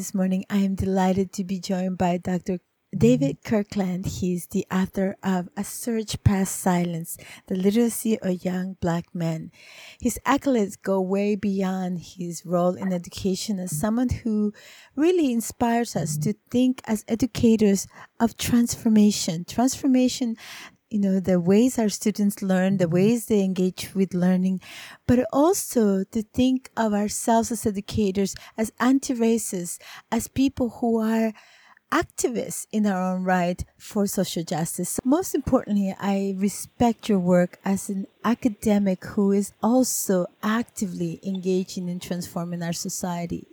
This morning, I am delighted to be joined by Dr. David mm-hmm. Kirkland. He's the author of A Search Past Silence, The Literacy of Young Black Men. His accolades go way beyond his role in education as someone who really inspires us to think as educators of transformation. Transformation you know the ways our students learn the mm-hmm. ways they engage with learning but also to think of ourselves as educators as anti-racist as people who are activists in our own right for social justice. Most importantly i respect your work as an academic who is also actively engaging in transforming our society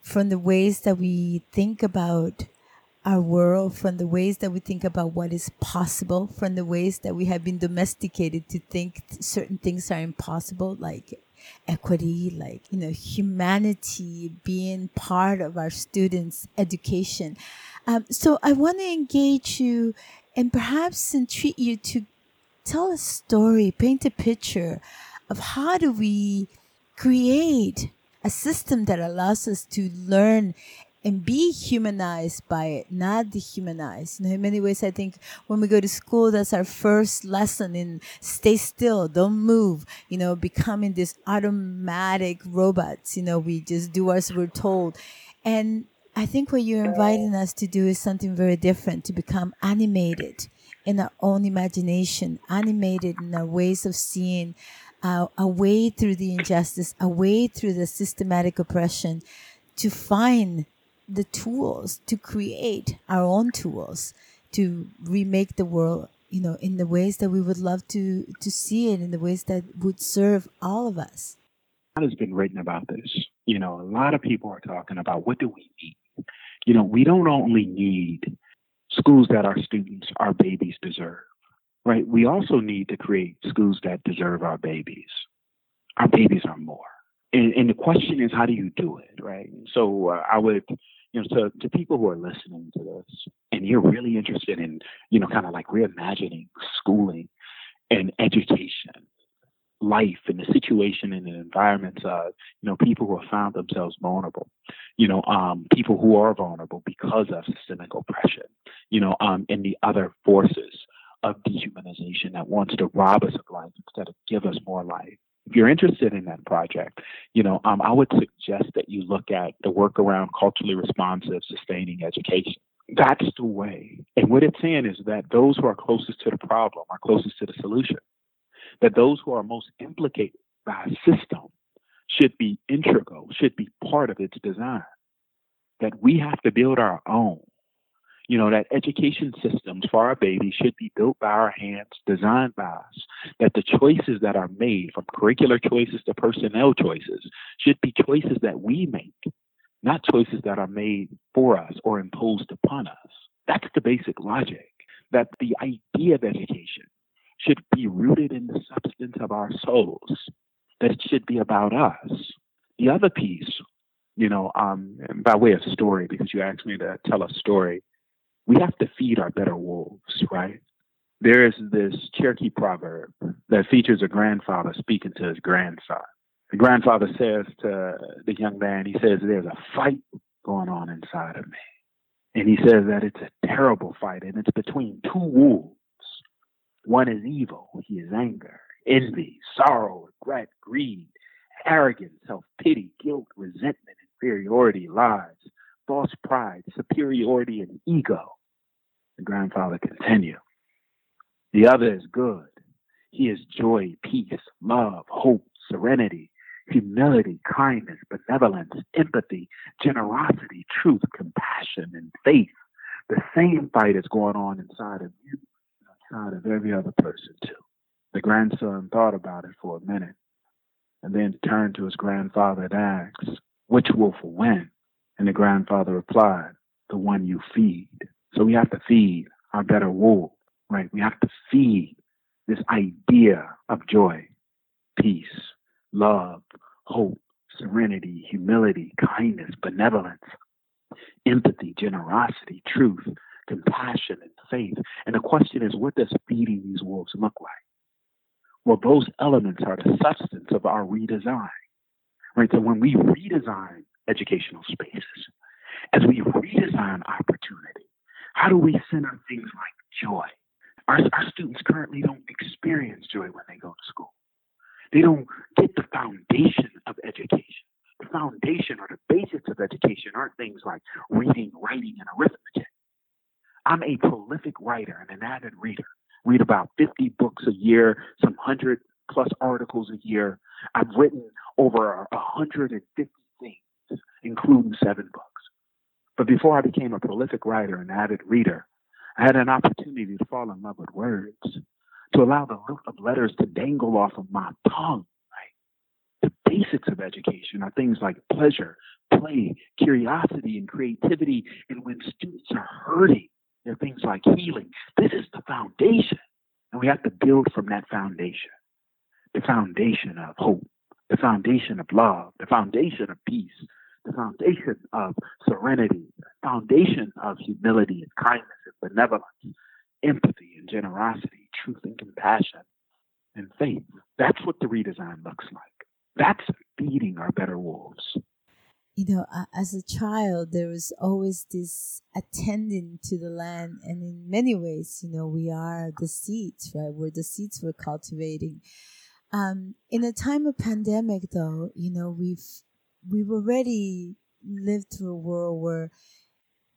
from the ways that we think about our world, from the ways that we think about what is possible, from the ways that we have been domesticated to think certain things are impossible, like equity, like, you know, humanity being part of our students' education. Um, so I want to engage you and perhaps entreat you to tell a story, paint a picture of how do we create a system that allows us to learn and be humanized by it, not dehumanized. You know, in many ways, I think when we go to school, that's our first lesson in stay still, don't move, you know, becoming this automatic robots. You know, we just do as we're told. And I think what you're inviting us to do is something very different to become animated in our own imagination, animated in our ways of seeing, uh, a way through the injustice, a way through the systematic oppression to find the tools to create our own tools to remake the world you know in the ways that we would love to to see it in the ways that would serve all of us. Has been written about this. You know a lot of people are talking about what do we need? You know we don't only need schools that our students our babies deserve right? We also need to create schools that deserve our babies. Our babies are more. And, and the question is how do you do it right? So uh, i would you know, to, to people who are listening to this and you're really interested in, you know, kind of like reimagining schooling and education, life and the situation and the environments of, you know, people who have found themselves vulnerable, you know, um, people who are vulnerable because of systemic oppression, you know, um, and the other forces of dehumanization that wants to rob us of life instead of give us more life if you're interested in that project, you know, um, I would suggest that you look at the work around culturally responsive, sustaining education. That's the way. And what it's saying is that those who are closest to the problem are closest to the solution. That those who are most implicated by a system should be integral, should be part of its design. That we have to build our own you know, that education systems for our babies should be built by our hands, designed by us, that the choices that are made, from curricular choices to personnel choices, should be choices that we make, not choices that are made for us or imposed upon us. That's the basic logic, that the idea of education should be rooted in the substance of our souls, that it should be about us. The other piece, you know, um, by way of story, because you asked me to tell a story, we have to feed our better wolves, right? There is this Cherokee proverb that features a grandfather speaking to his grandson. The grandfather says to the young man, he says, There's a fight going on inside of me. And he says that it's a terrible fight, and it's between two wolves. One is evil, he is anger, envy, sorrow, regret, greed, arrogance, self pity, guilt, resentment, inferiority, lies, false pride, superiority, and ego. The grandfather continued. The other is good. He is joy, peace, love, hope, serenity, humility, kindness, benevolence, empathy, generosity, truth, compassion, and faith. The same fight is going on inside of you, inside of every other person, too. The grandson thought about it for a minute and then turned to his grandfather and asked, Which wolf will win? And the grandfather replied, The one you feed. So we have to feed our better wolves, right? We have to feed this idea of joy, peace, love, hope, serenity, humility, kindness, benevolence, empathy, generosity, truth, compassion, and faith. And the question is, what does feeding these wolves look like? Well, those elements are the substance of our redesign. Right? So when we redesign educational spaces, as we redesign opportunity, how do we center things like joy? Our, our students currently don't experience joy when they go to school. They don't get the foundation of education. The foundation or the basics of education aren't things like reading, writing, and arithmetic. I'm a prolific writer and an avid reader. Read about 50 books a year, some 100 plus articles a year. I've written over 150 things, including seven books. But before I became a prolific writer and avid reader, I had an opportunity to fall in love with words, to allow the look of letters to dangle off of my tongue. Right? The basics of education are things like pleasure, play, curiosity, and creativity. And when students are hurting, they're things like healing. This is the foundation. And we have to build from that foundation the foundation of hope, the foundation of love, the foundation of peace, foundation of serenity, foundation of humility and kindness and benevolence, empathy and generosity, truth and compassion, and faith. That's what the redesign looks like. That's feeding our better wolves. You know, as a child, there was always this attending to the land, and in many ways, you know, we are the seeds, right? We're the seeds we're cultivating. Um, in a time of pandemic, though, you know, we've we've already lived through a world where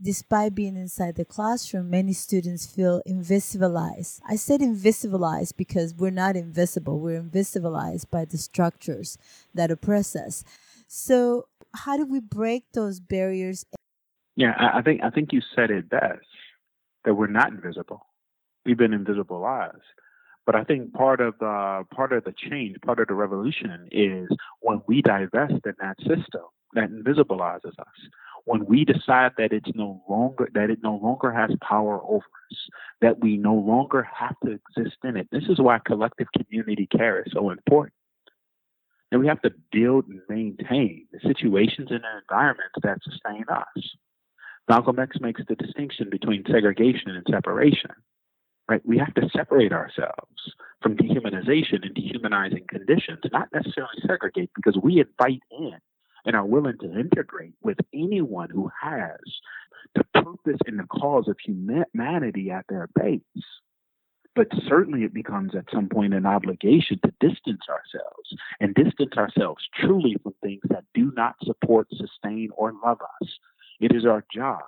despite being inside the classroom, many students feel invisibilized. I said invisibilized because we're not invisible, we're invisibilized by the structures that oppress us. So, how do we break those barriers? Yeah, I think I think you said it best that we're not invisible. We've been invisibilized. But I think part of the part of the change, part of the revolution is when we divest in that system that invisibilizes us. When we decide that it's no longer that it no longer has power over us, that we no longer have to exist in it. This is why collective community care is so important. And we have to build and maintain the situations and the environments that sustain us. Malcolm X makes the distinction between segregation and separation right? We have to separate ourselves from dehumanization and dehumanizing conditions, not necessarily segregate, because we invite in and are willing to integrate with anyone who has the purpose and the cause of humanity at their base. But certainly it becomes at some point an obligation to distance ourselves and distance ourselves truly from things that do not support, sustain, or love us. It is our job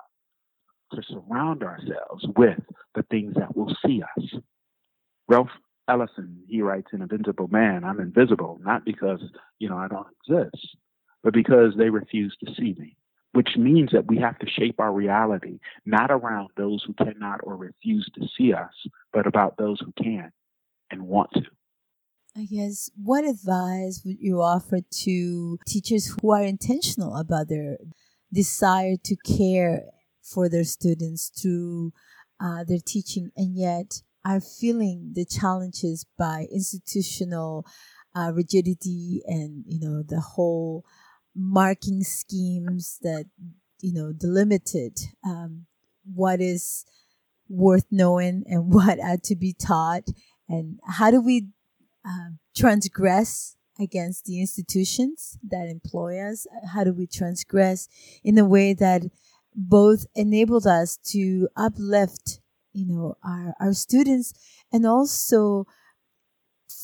to surround ourselves with the things that will see us. Ralph Ellison, he writes in Invisible Man, I'm invisible, not because, you know, I don't exist, but because they refuse to see me, which means that we have to shape our reality, not around those who cannot or refuse to see us, but about those who can and want to. I guess, what advice would you offer to teachers who are intentional about their desire to care for their students through uh, their teaching and yet are feeling the challenges by institutional uh, rigidity and you know the whole marking schemes that you know delimited um, what is worth knowing and what had to be taught. And how do we uh, transgress against the institutions that employ us? How do we transgress in a way that both enabled us to uplift you know our our students and also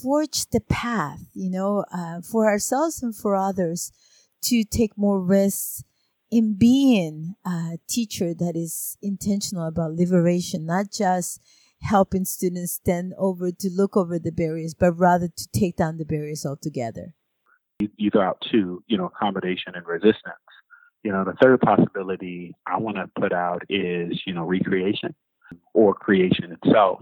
forge the path you know uh, for ourselves and for others to take more risks in being a teacher that is intentional about liberation not just helping students stand over to look over the barriers but rather to take down the barriers altogether. You, you out two you know accommodation and resistance you know, the third possibility I want to put out is, you know, recreation or creation itself.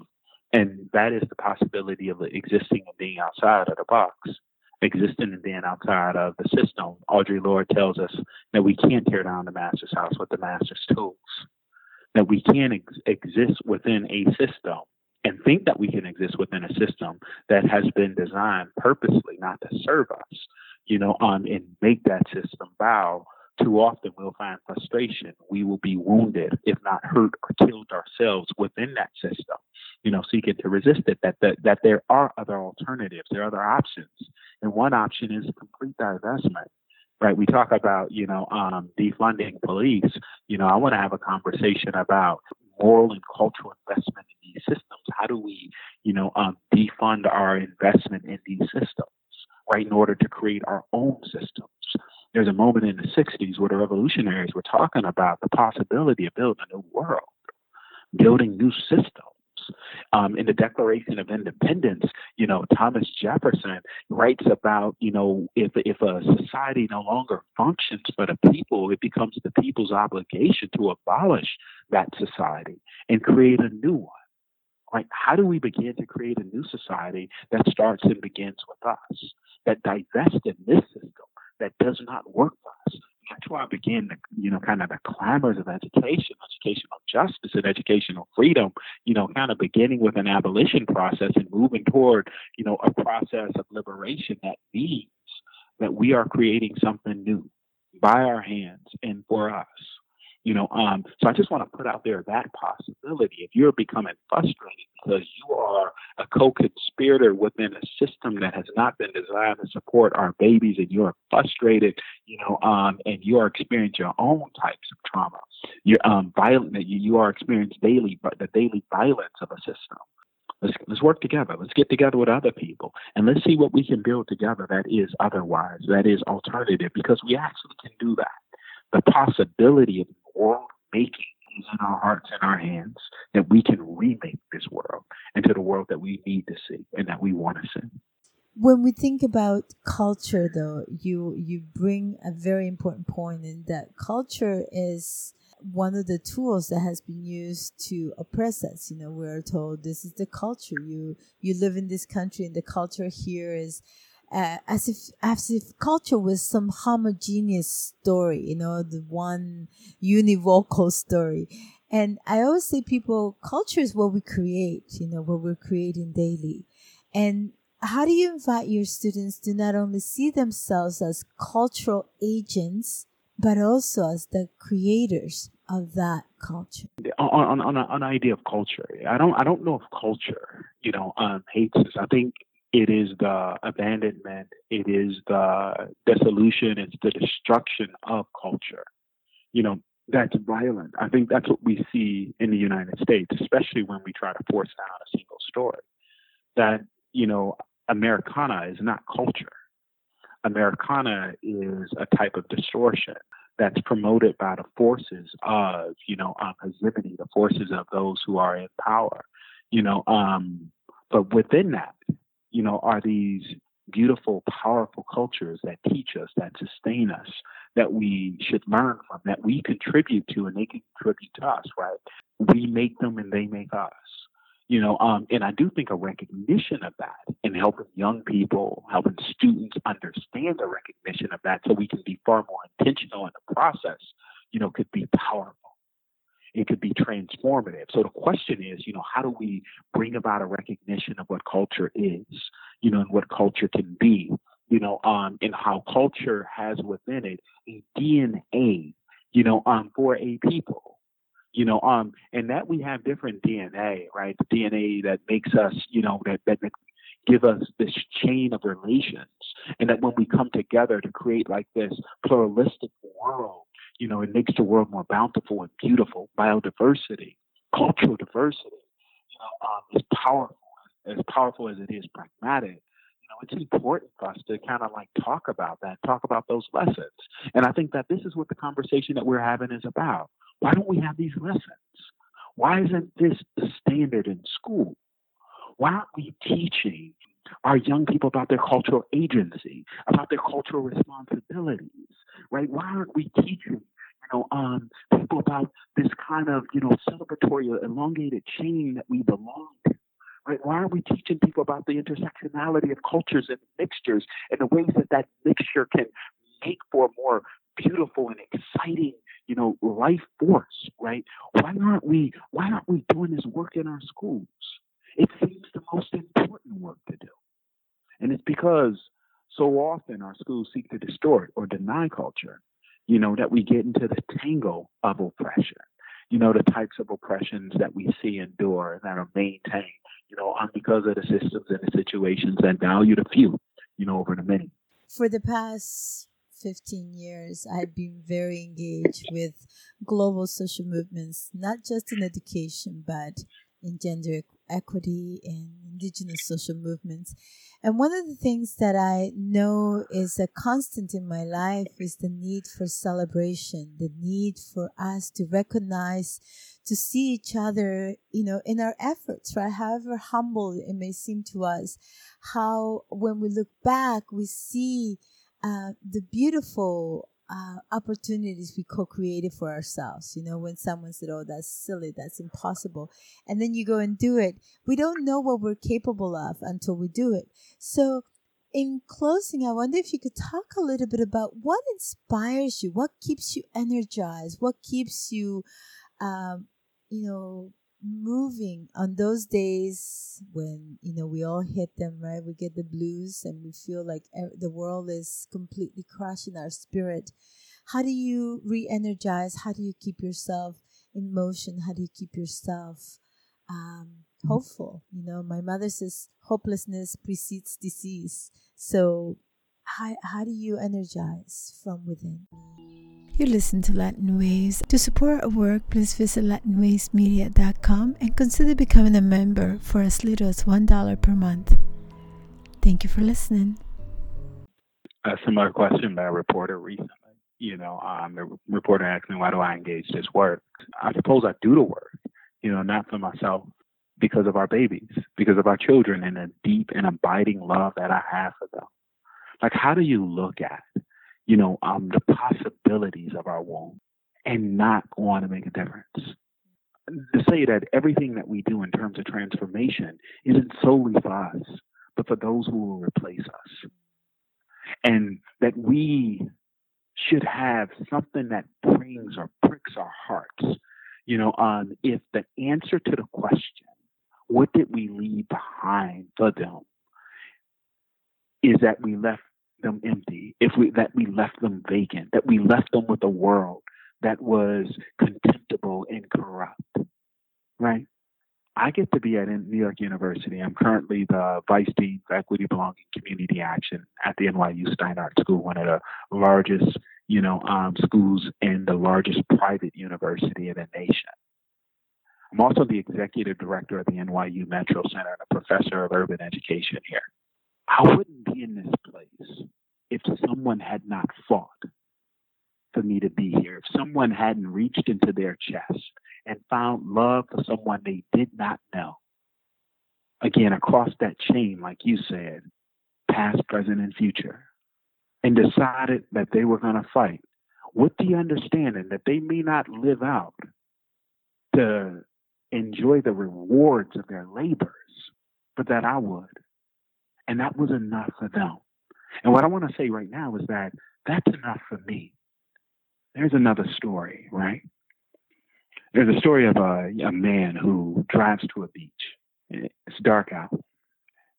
And that is the possibility of existing and being outside of the box, existing and being outside of the system. Audre Lorde tells us that we can't tear down the master's house with the master's tools. that we can ex- exist within a system and think that we can exist within a system that has been designed purposely not to serve us, you know, um, and make that system bow, too often we'll find frustration. We will be wounded, if not hurt or killed ourselves within that system, you know, seeking to resist it, that, that, that there are other alternatives, there are other options. And one option is complete divestment right? We talk about, you know, um, defunding police. You know, I want to have a conversation about moral and cultural investment in these systems. How do we, you know, um, defund our investment in these systems, right, in order to create our own systems? There's a moment in the 60s where the revolutionaries were talking about the possibility of building a new world, building new systems. Um, in the Declaration of Independence, you know, Thomas Jefferson writes about, you know, if if a society no longer functions for the people, it becomes the people's obligation to abolish that society and create a new one. Right? How do we begin to create a new society that starts and begins with us, that divests in this system that does not work for us? That's why I began the, you know, kind of the clamors of education, educational justice and educational freedom, you know, kind of beginning with an abolition process and moving toward, you know, a process of liberation that means that we are creating something new by our hands and for us. You know, um, so I just want to put out there that possibility. If you're becoming frustrated because you are a co-conspirator within a system that has not been designed to support our babies, and you're frustrated, you know, um, and you are experiencing your own types of trauma, you're um, violent, you, you are experiencing daily, but the daily violence of a system. Let's, let's work together. Let's get together with other people and let's see what we can build together that is otherwise, that is alternative, because we actually can do that the possibility of world making is in our hearts and our hands, that we can remake this world into the world that we need to see and that we want to see. When we think about culture, though, you you bring a very important point in that culture is one of the tools that has been used to oppress us. You know, we're told this is the culture. You you live in this country, and the culture here is uh, as if as if culture was some homogeneous story, you know, the one univocal story. And I always say people culture is what we create, you know, what we're creating daily. And how do you invite your students to not only see themselves as cultural agents, but also as the creators of that culture? On on, on, an idea of culture, I don't I don't know if culture, you know, um, hates us. I think it is the abandonment, it is the dissolution, it's the destruction of culture. You know, that's violent. I think that's what we see in the United States, especially when we try to force down a single story. That, you know, Americana is not culture. Americana is a type of distortion that's promoted by the forces of, you know, hegemony, the forces of those who are in power. You know, um, but within that, you know, are these beautiful, powerful cultures that teach us, that sustain us, that we should learn from, that we contribute to, and they contribute to us, right? We make them and they make us. You know, um, and I do think a recognition of that and helping young people, helping students understand the recognition of that so we can be far more intentional in the process, you know, could be powerful it could be transformative. So the question is, you know, how do we bring about a recognition of what culture is, you know, and what culture can be, you know, um, and how culture has within it a DNA, you know, um, for a people. You know, um, and that we have different DNA, right? The DNA that makes us, you know, that that, that give us this chain of relations, and that when we come together to create like this pluralistic world you know, it makes the world more bountiful and beautiful. Biodiversity, cultural diversity, you know, um, is powerful. As powerful as it is pragmatic, you know, it's important for us to kind of like talk about that, talk about those lessons. And I think that this is what the conversation that we're having is about. Why don't we have these lessons? Why isn't this the standard in school? Why aren't we teaching our young people about their cultural agency, about their cultural responsibilities, right? Why aren't we teaching, you know, um, people about this kind of, you know, celebratory elongated chain that we belong to? Right? Why aren't we teaching people about the intersectionality of cultures and mixtures and the ways that that mixture can make for a more beautiful and exciting, you know, life force, right? Why aren't we why aren't we doing this work in our schools? It seems the most important work to do. And it's because so often our schools seek to distort or deny culture, you know, that we get into the tangle of oppression. You know, the types of oppressions that we see endure that are maintained, you know, because of the systems and the situations that value the few, you know, over the many. For the past 15 years, I've been very engaged with global social movements, not just in education, but in gender equity and indigenous social movements. And one of the things that I know is a constant in my life is the need for celebration, the need for us to recognize, to see each other, you know, in our efforts, right? However humble it may seem to us, how when we look back, we see uh, the beautiful uh, opportunities we co-created for ourselves. You know, when someone said, "Oh, that's silly, that's impossible," and then you go and do it, we don't know what we're capable of until we do it. So, in closing, I wonder if you could talk a little bit about what inspires you, what keeps you energized, what keeps you, um, you know, moving on those days when you know we all hit them right? We get the blues and we feel like the world is completely crushing our spirit. How do you re-energize? How do you keep yourself in motion? How do you keep yourself um, hopeful? You know my mother says hopelessness precedes disease. So how, how do you energize from within you listen to Latin Waves. To support our work, please visit LatinWavesMedia.com and consider becoming a member for as little as $1 per month. Thank you for listening. A similar question by a reporter recently. You know, um, the reporter asked me, why do I engage this work? I suppose I do the work, you know, not for myself, because of our babies, because of our children, and the deep and abiding love that I have for them. Like, how do you look at you know, um, the possibilities of our womb and not want to make a difference. To say that everything that we do in terms of transformation isn't solely for us, but for those who will replace us. And that we should have something that brings or pricks our hearts, you know, on if the answer to the question, what did we leave behind for them, is that we left them empty, if we that we left them vacant, that we left them with a world that was contemptible and corrupt. Right? I get to be at New York University. I'm currently the Vice Dean for Equity, Belonging, Community Action at the NYU Steinhardt School, one of the largest, you know, um, schools and the largest private university in the nation. I'm also the executive director of the NYU Metro Center and a professor of urban education here. I wouldn't be in this place if someone had not fought for me to be here, if someone hadn't reached into their chest and found love for someone they did not know. Again, across that chain, like you said, past, present, and future, and decided that they were going to fight with the understanding that they may not live out to enjoy the rewards of their labors, but that I would. And that was enough for them. And what I want to say right now is that that's enough for me. There's another story, right? There's a story of a, a man who drives to a beach. It's dark out.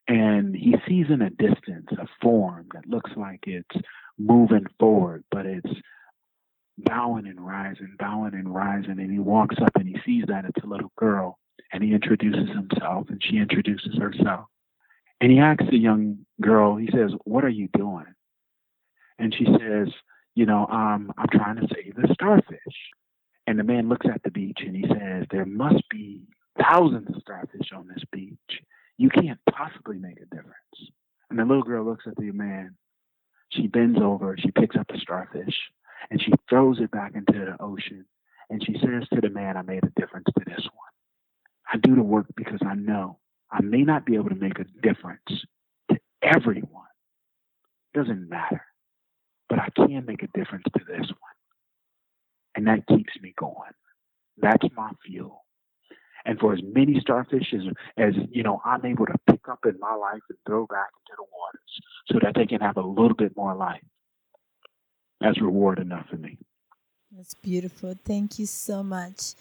And he sees in a distance a form that looks like it's moving forward, but it's bowing and rising, bowing and rising. And he walks up and he sees that it's a little girl. And he introduces himself and she introduces herself. And he asks the young girl, he says, What are you doing? And she says, You know, um, I'm trying to save the starfish. And the man looks at the beach and he says, There must be thousands of starfish on this beach. You can't possibly make a difference. And the little girl looks at the man. She bends over, she picks up the starfish, and she throws it back into the ocean. And she says to the man, I made a difference to this one. I do the work because I know I may not be able to make a difference to everyone. Doesn't matter. But I can make a difference to this one. And that keeps me going. That's my fuel. And for as many starfish as, as you know I'm able to pick up in my life and throw back into the waters so that they can have a little bit more life, that's reward enough for me. That's beautiful. Thank you so much.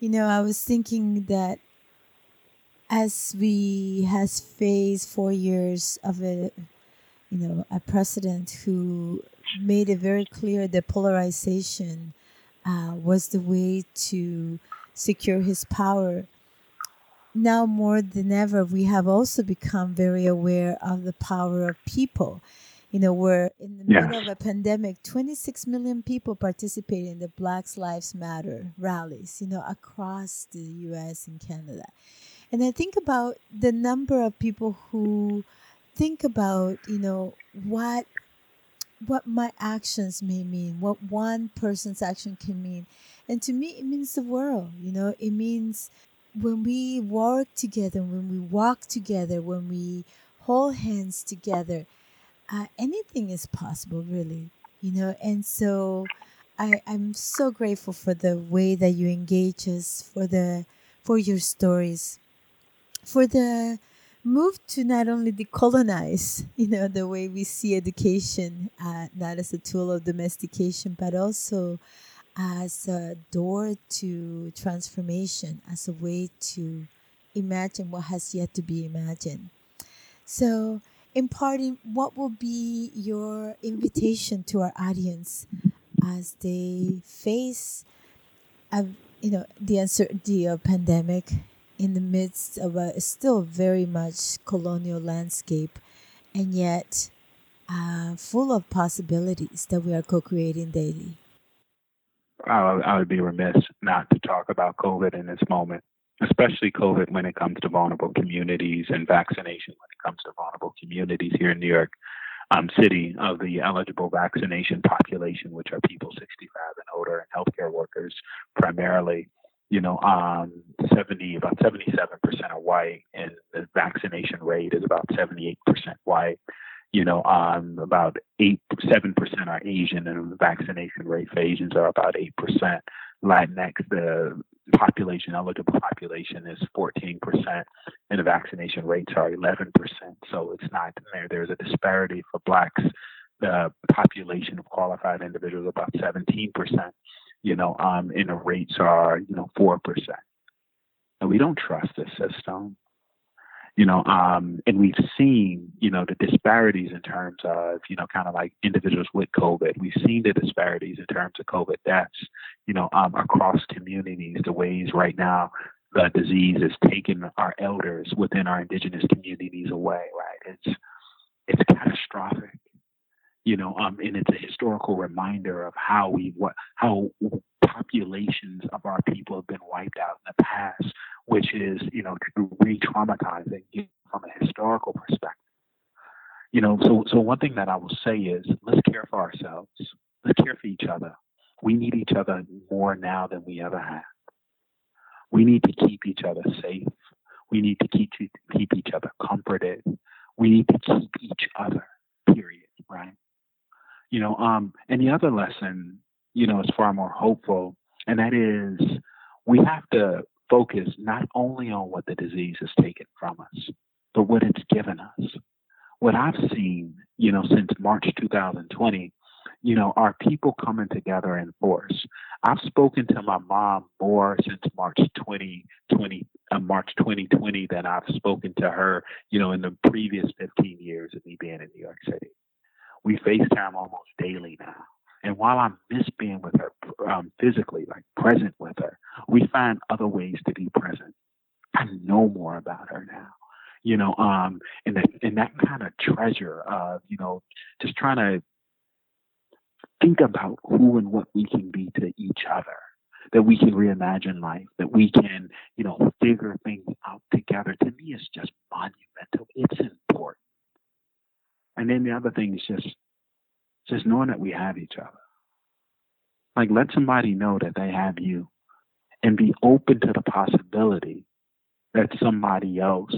You know, I was thinking that as we has faced four years of a you know a president who made it very clear that polarization uh, was the way to secure his power. Now more than ever we have also become very aware of the power of people. You know we're in the Yes. middle of a pandemic 26 million people participated in the black lives matter rallies you know across the us and canada and I think about the number of people who think about, you know, what what my actions may mean, what one person's action can mean. And to me it means the world, you know, it means when we work together, when we walk together, when we hold hands together, uh, anything is possible really, you know. And so I, I'm so grateful for the way that you engage us, for the for your stories for the move to not only decolonize, you know, the way we see education, uh, not as a tool of domestication, but also as a door to transformation, as a way to imagine what has yet to be imagined. So, in parting, what will be your invitation to our audience as they face, a, you know, the uncertainty of pandemic in the midst of a still very much colonial landscape, and yet uh, full of possibilities that we are co-creating daily. I, would- I would be remiss not to talk about COVID in this moment, especially COVID when it comes to vulnerable communities and vaccination when it comes to vulnerable communities here in New York um, City of the eligible vaccination population, which are people 65 and older and healthcare workers primarily. You know, um, 70 about 77% are white, and the vaccination rate is about 78% white you know, um, about eight, seven percent are Asian, and the vaccination rate for Asians are about eight percent. Latinx, the population eligible population is fourteen percent, and the vaccination rates are eleven percent. So it's not there. There's a disparity for blacks. The population of qualified individuals about seventeen percent. You know, um, and the rates are you know four percent. And we don't trust the system you know, um, and we've seen, you know, the disparities in terms of, you know, kind of like individuals with COVID. We've seen the disparities in terms of COVID deaths, you know, um, across communities, the ways right now the disease is taking our elders within our indigenous communities away, right? It's it's catastrophic, you know, um, and it's a historical reminder of how we what how populations of our people have been wiped out in the past, which is, you know, re-traumatizing from a historical perspective. You know, so so one thing that I will say is let's care for ourselves. Let's care for each other. We need each other more now than we ever have. We need to keep each other safe. We need to keep keep each other comforted. We need to keep each other. Period. Right. You know. Um. And the other lesson, you know, is far more hopeful, and that is we have to focus not only on what the disease has taken from us, but what it's given us. What I've seen, you know, since March 2020, you know, are people coming together in force. I've spoken to my mom more since March 2020, uh, March 2020 than I've spoken to her, you know, in the previous 15 years of me being in New York City. We FaceTime almost daily now. And while I miss being with her um, physically, like present with her, we find other ways to be present. I know more about her now, you know, um, and that and that kind of treasure of, you know, just trying to think about who and what we can be to each other, that we can reimagine life, that we can, you know, figure things out together. To me, it's just monumental. It's important. And then the other thing is just just knowing that we have each other. Like let somebody know that they have you and be open to the possibility that somebody else,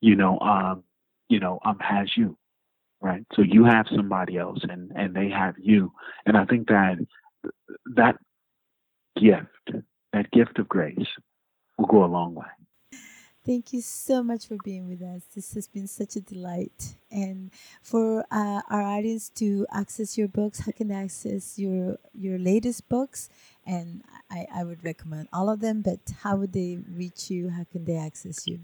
you know, um, you know, um has you. Right. So you have somebody else and, and they have you. And I think that that gift, that gift of grace will go a long way. Thank you so much for being with us. This has been such a delight. And for uh, our audience to access your books, how can they access your your latest books? And I, I would recommend all of them, but how would they reach you? How can they access you?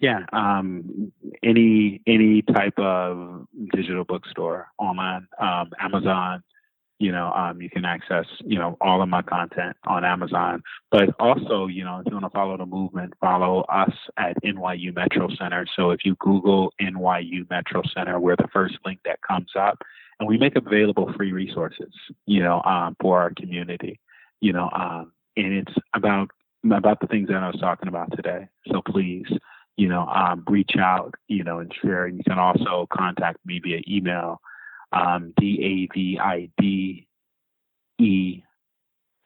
Yeah, um, any any type of digital bookstore online, um, Amazon, you know, um, you can access, you know, all of my content on Amazon. But also, you know, if you want to follow the movement, follow us at NYU Metro Center. So if you Google NYU Metro Center, we're the first link that comes up, and we make available free resources, you know, um, for our community, you know, um, and it's about about the things that I was talking about today. So please, you know, um, reach out, you know, and share. You can also contact me via email um, D A V I D E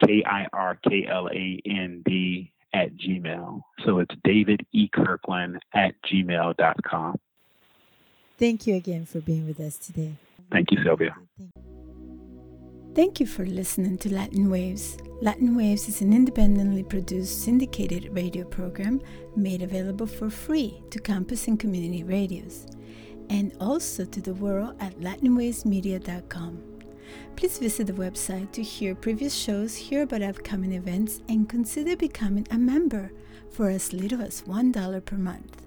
K I R K L A N D at Gmail. So it's David E. Kirkland at gmail.com. Thank you again for being with us today. Thank you, Sylvia. Thank you for listening to Latin Waves. Latin Waves is an independently produced syndicated radio program made available for free to campus and community radios and also to the world at latinwavesmedia.com. Please visit the website to hear previous shows, hear about upcoming events, and consider becoming a member for as little as $1 per month.